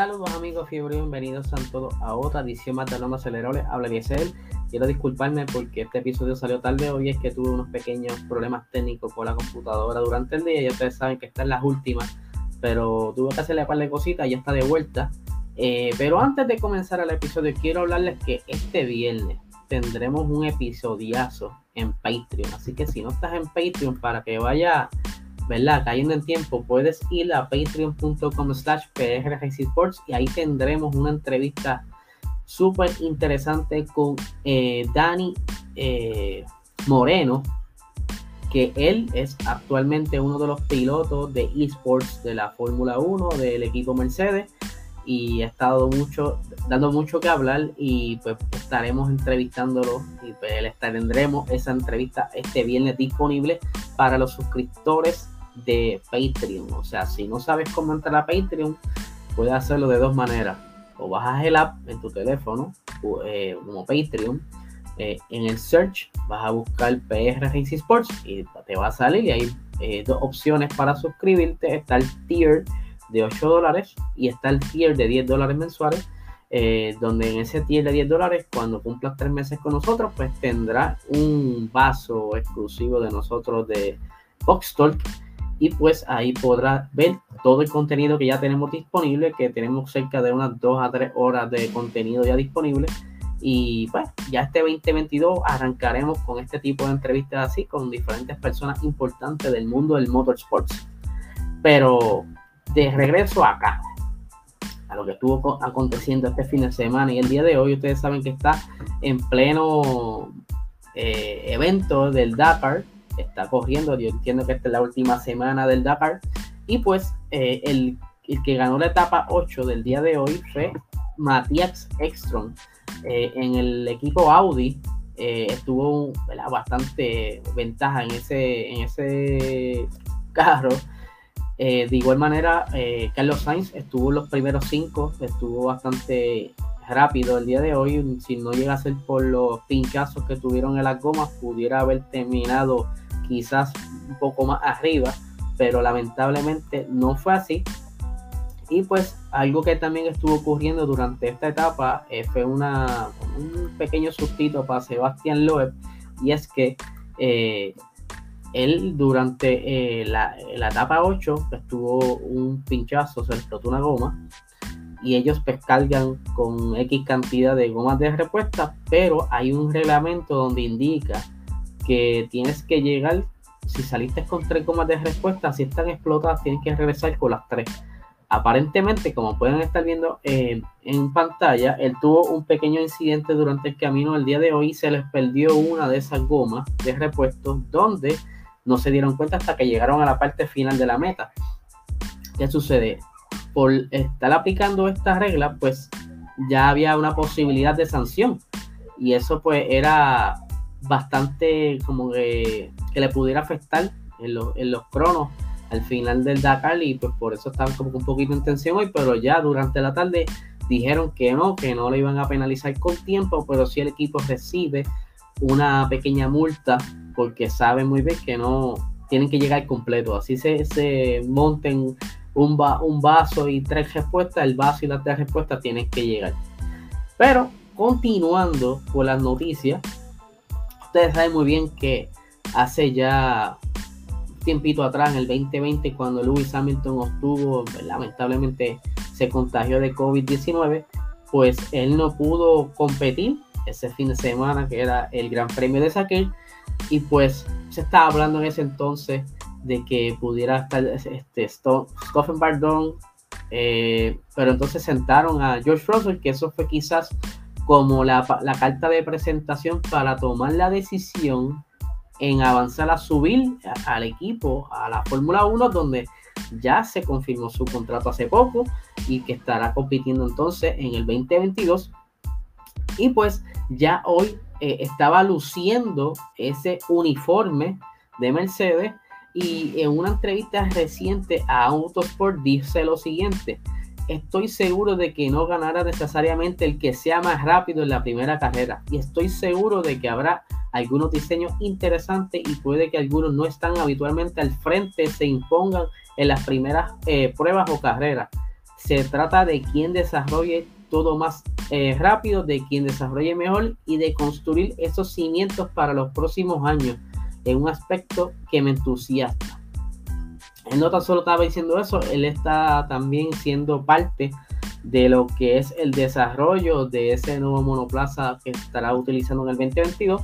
Saludos amigos fiebre, bienvenidos a todos a otra edición más de Hablando Acelerable. Habla él. Quiero disculparme porque este episodio salió tarde hoy, es que tuve unos pequeños problemas técnicos con la computadora durante el día y ustedes saben que están las últimas, pero tuve que hacerle un par de cositas y ya está de vuelta. Eh, pero antes de comenzar el episodio, quiero hablarles que este viernes tendremos un episodiazo en Patreon. Así que si no estás en Patreon, para que vaya ¿verdad? Cayendo en tiempo, puedes ir a patreon.com slash Sports y ahí tendremos una entrevista súper interesante con eh, Dani eh, Moreno, que él es actualmente uno de los pilotos de esports de la Fórmula 1 del equipo Mercedes y ha estado mucho, dando mucho que hablar y pues estaremos entrevistándolo y pues tendremos esa entrevista este viernes disponible para los suscriptores de Patreon. O sea, si no sabes cómo entrar a Patreon, puedes hacerlo de dos maneras. O bajas el app en tu teléfono, eh, como Patreon. Eh, en el search vas a buscar PR Racing Sports y te va a salir. Y hay eh, dos opciones para suscribirte. Está el tier de 8 dólares y está el tier de 10 dólares mensuales. donde en ese tier de 10 dólares, cuando cumplas tres meses con nosotros, pues tendrás un vaso exclusivo de nosotros de Box Talk y pues ahí podrás ver todo el contenido que ya tenemos disponible, que tenemos cerca de unas 2 a 3 horas de contenido ya disponible. Y pues ya este 2022 arrancaremos con este tipo de entrevistas así con diferentes personas importantes del mundo del motorsports. Pero de regreso acá, a lo que estuvo aconteciendo este fin de semana y el día de hoy, ustedes saben que está en pleno eh, evento del Dakar está corriendo. Yo entiendo que esta es la última semana del Dakar. Y pues eh, el, que ganó la etapa 8 del día de hoy fue Matías Ekstrom. Eh, en el equipo Audi eh, estuvo bastante ventaja en ese, en ese carro. de igual manera, Carlos Sainz estuvo en los primeros cinco, estuvo bastante rápido el día de hoy. Si no llega a ser por los pinchazos que tuvieron en las gomas, pudiera haber terminado quizás un poco más arriba, pero lamentablemente no fue así. Y pues algo que también estuvo ocurriendo durante esta etapa eh, fue una, un pequeño sustito para Sebastián Loeb y es que eh, él durante eh, la, etapa 8 pues, tuvo un pinchazo, se explotó una goma y ellos pues con X cantidad de gomas de respuesta, pero hay un reglamento donde indica que tienes que llegar, si saliste con tres gomas de respuesta, si están explotadas, tienes que regresar con las tres. Aparentemente, como pueden estar viendo eh, en pantalla, él tuvo un pequeño incidente durante el camino el día de hoy y se les perdió una de esas gomas de repuesto donde no se dieron cuenta hasta que llegaron a la parte final de la meta. ¿Qué sucede? Por estar aplicando esta regla, pues ya había una posibilidad de sanción. Y eso pues era bastante como que, le pudiera afectar en, en, los cronos al final del Dakar y pues por eso estaban como un poquito en tensión hoy, pero ya durante la tarde dijeron que no, que no le iban a penalizar con tiempo, pero si el equipo recibe una pequeña multa porque saben muy bien que no tienen que llegar completo, así se, se monten un, un vaso y tres respuestas, el vaso y las tres respuestas tienen que llegar. Pero continuando con las noticias, ustedes saben muy bien que hace ya tiempito atrás, en el 2020, cuando Lewis Hamilton obtuvo, lamentablemente se contagió de COVID-19, pues él no pudo competir ese fin de semana, que era el Gran Premio de Saquel, y pues se estaba hablando en ese entonces de que pudiera estar este, Stoffen eh, pero entonces sentaron a George Russell, que eso fue quizás como la, carta de presentación para tomar la decisión en avanzar a subir al equipo a la Fórmula 1, donde ya se confirmó su contrato hace poco y que estará compitiendo entonces en el 2022. Y pues ya hoy eh, estaba luciendo ese uniforme de Mercedes y en una entrevista reciente a Autosport dice lo siguiente, estoy seguro de que no ganará necesariamente el que sea más rápido en la primera carrera. Y estoy seguro de que habrá algunos diseños interesantes y puede que algunos no están habitualmente al frente se impongan en las primeras eh, pruebas o carreras. se trata de quien desarrolle todo más eh, rápido, de quien desarrolle mejor y de construir esos cimientos para los próximos años en un aspecto que me entusiasma. Él no tan solo estaba diciendo eso, él está también siendo parte de lo que es el desarrollo de ese nuevo monoplaza que estará utilizando en el 2022.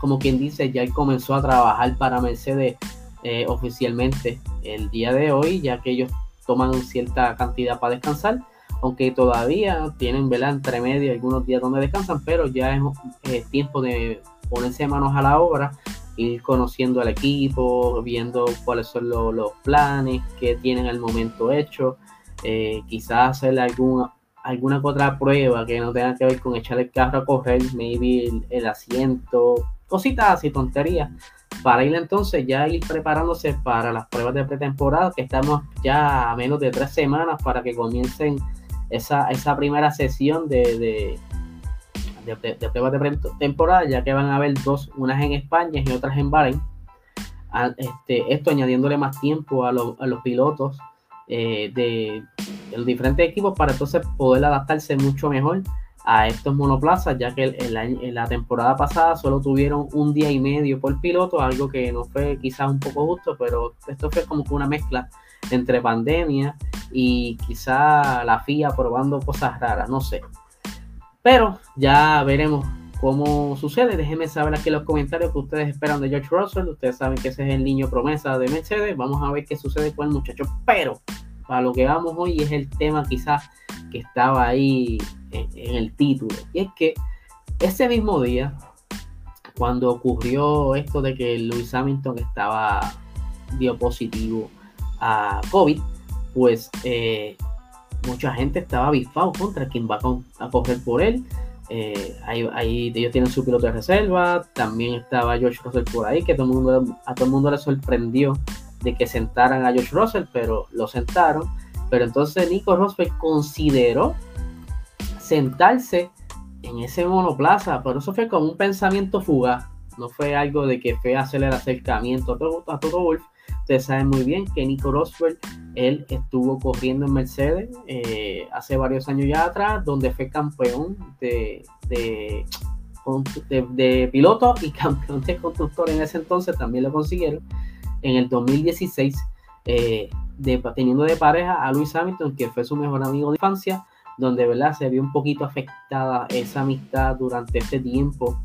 Como quien dice, ya comenzó a trabajar para Mercedes eh, oficialmente el día de hoy, ya que ellos toman cierta cantidad para descansar, aunque todavía tienen ¿verdad? entre medio algunos días donde descansan, pero ya es eh, tiempo de ponerse manos a la obra, ir conociendo al equipo, viendo cuáles son los planes que tienen al momento hecho. Eh, quizás hacerle alguna, alguna otra prueba que no tenga que ver con echar el carro a correr, maybe el, asiento, cositas así, tonterías, para ir entonces ya ir preparándose para las pruebas de pretemporada, que estamos ya a menos de tres semanas para que comiencen esa, esa primera sesión de, de, pruebas de pretemporada, ya que van a haber dos, unas en España y otras en Bahrein. Ah, este, esto añadiéndole más tiempo a, a los pilotos eh, de, los diferentes equipos para entonces poder adaptarse mucho mejor a estos monoplazas, ya que en la temporada pasada solo tuvieron un día y medio por piloto, algo que no fue quizás un poco justo, pero esto fue como que una mezcla entre pandemia y quizá la FIA probando cosas raras, no sé. Pero ya veremos cómo sucede. Déjenme saber aquí en los comentarios que ustedes esperan de George Russell. Ustedes saben que ese es el niño promesa de Mercedes. Vamos a ver qué sucede con el muchacho. Pero para lo que vamos hoy es el tema quizás que estaba ahí en, el título. Y es que ese mismo día, cuando ocurrió esto de que Luis Hamilton estaba dio positivo a COVID, pues eh, mucha gente estaba avispado contra quien va a correr por él. Eh, ahí, ellos tienen su piloto de reserva. También estaba George Russell por ahí, que a todo el mundo le sorprendió de que sentaran a George Russell, pero lo sentaron. Pero entonces Nico Rosberg consideró sentarse en ese monoplaza, pero eso fue como un pensamiento fugaz. No fue algo de que fue hacer el acercamiento a todo Wolf. Ustedes saben muy bien que Nico Rosberg, él estuvo corriendo en Mercedes eh, hace varios años ya atrás, donde fue campeón de, piloto y campeón de constructor en ese entonces, también lo consiguieron. En el 2016, eh, teniendo de pareja a Luis Hamilton, que fue su mejor amigo de infancia, donde ¿verdad? se vio un poquito afectada esa amistad durante este tiempo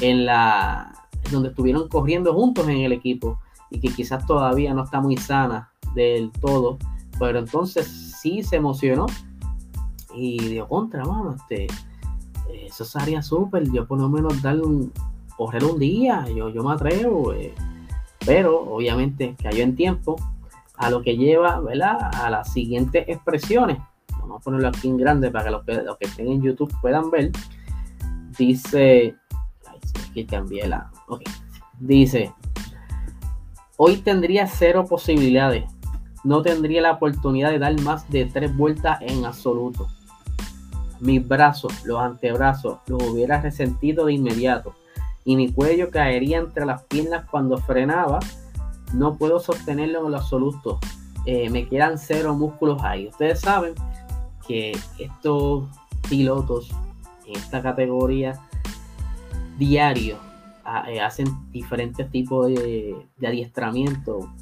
en donde estuvieron corriendo juntos en el equipo y que quizás todavía no está muy sana del todo, pero entonces sí se emocionó y dio contra, mano, este, eso sería súper, yo por lo menos darle un, correr un día, yo, yo me atrevo, eh, pero obviamente cayó en tiempo, a lo que lleva, ¿verdad? A las siguientes expresiones. Vamos a ponerlo aquí en grande para que los que, los que estén en YouTube puedan ver. Dice, aquí cambié la, ok, dice, Hoy tendría cero posibilidades. No tendría la oportunidad de dar más de tres vueltas en absoluto. Mis brazos, los antebrazos, los hubiera resentido de inmediato. Y mi cuello caería entre las piernas cuando frenaba. No puedo sostenerlo en lo absoluto. Eh, me quedan cero músculos ahí. Ustedes saben que estos pilotos en esta categoría diario eh, hacen diferentes tipos de, adiestramiento,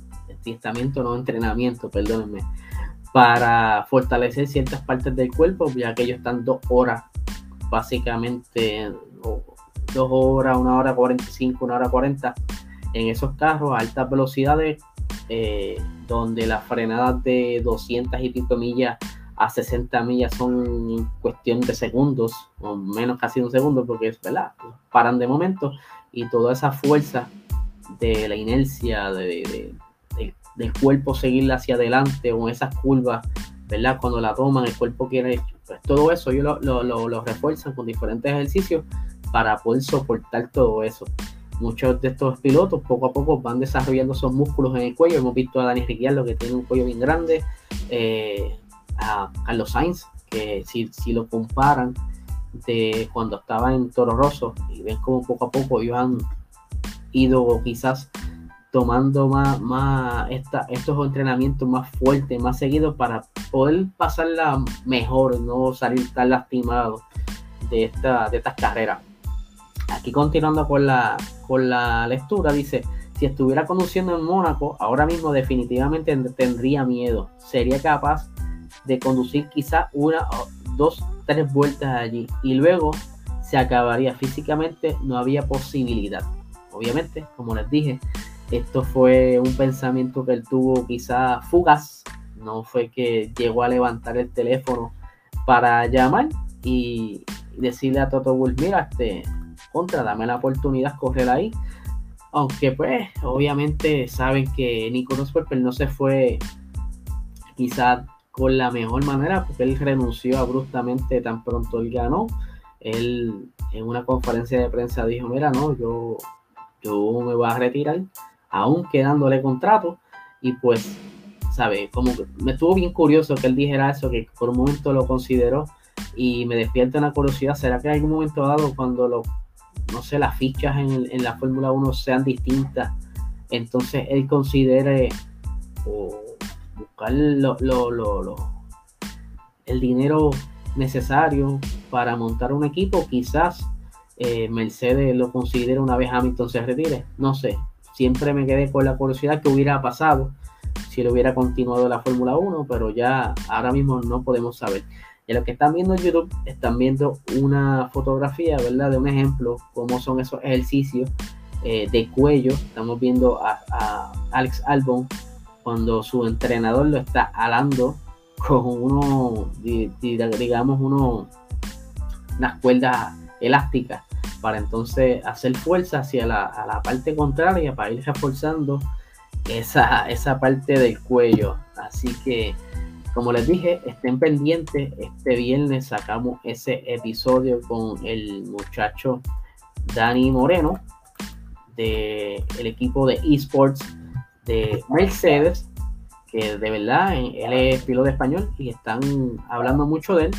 no entrenamiento, perdónenme, para fortalecer ciertas partes del cuerpo, ya que ellos están dos horas, básicamente, dos horas, una hora 45, una hora 40 en esos carros a altas velocidades, eh, donde las frenadas de 200 y pico millas a 60 millas son cuestión de segundos, o menos casi un segundo, porque es verdad, paran de momento y toda esa fuerza de la inercia de, del cuerpo seguir hacia adelante o esas curvas, ¿verdad? Cuando la toman, el cuerpo quiere, pues todo eso ellos lo, lo, refuerzan con diferentes ejercicios para poder soportar todo eso. Muchos de estos pilotos poco a poco van desarrollando esos músculos en el cuello. Hemos visto a Dani Ricciardo que tiene un cuello bien grande, eh, a Carlos Sainz, que si, si lo comparan de cuando estaba en Toro Rosso y ven como poco a poco ellos han ido quizás tomando más, más estos entrenamientos más fuertes, más seguidos para poder pasarla mejor, no salir tan lastimado de, esta, de estas carreras. Aquí continuando con la, con la lectura, dice, si estuviera conduciendo en Mónaco, ahora mismo definitivamente tendría miedo. Sería capaz de conducir quizá una, dos, tres vueltas allí y luego se acabaría físicamente, no había posibilidad. Obviamente, como les dije, esto fue un pensamiento que él tuvo quizá fugaz, no fue que llegó a levantar el teléfono para llamar y decirle a Toto Wolff, mira, este, contra, dame la oportunidad correr ahí. Aunque pues, obviamente saben que Nico Rosberg no se fue quizá con la mejor manera, porque él renunció abruptamente tan pronto él ganó. Él en una conferencia de prensa dijo, mira, no, yo, yo me voy a retirar aún quedándole contrato. Y pues, ¿sabe? Como me estuvo bien curioso que él dijera eso, que por un momento lo consideró y me despierta una curiosidad. ¿Será que en algún momento dado, cuando lo, no sé, las fichas en, la Fórmula 1 sean distintas, entonces él considere buscar lo, el dinero necesario para montar un equipo? Quizás eh, Mercedes lo considere una vez Hamilton se retire. No sé, siempre me quedé con la curiosidad que hubiera pasado si él hubiera continuado la Fórmula 1, pero ya ahora mismo no podemos saber. Y los que están viendo en YouTube están viendo una fotografía, ¿verdad? De un ejemplo, cómo son esos ejercicios eh, de cuello. Estamos viendo a, Alex Albon cuando su entrenador lo está alando con uno, digamos, uno, unas cuerdas elásticas para entonces hacer fuerza hacia la, parte contraria para ir reforzando esa, esa parte del cuello. Así que, como les dije, estén pendientes. Este viernes sacamos ese episodio con el muchacho Dani Moreno del el equipo de esports de Mercedes, que de verdad él es piloto español y están hablando mucho de él.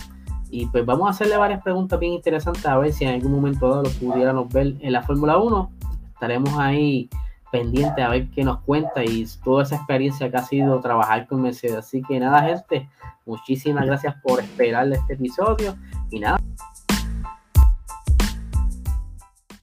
Y pues vamos a hacerle varias preguntas bien interesantes a ver si en algún momento dado lo pudiéramos ver en la Fórmula 1. Estaremos ahí pendientes a ver qué nos cuenta y toda esa experiencia que ha sido trabajar con Mercedes. Así que nada, gente, muchísimas gracias por esperar este episodio y nada.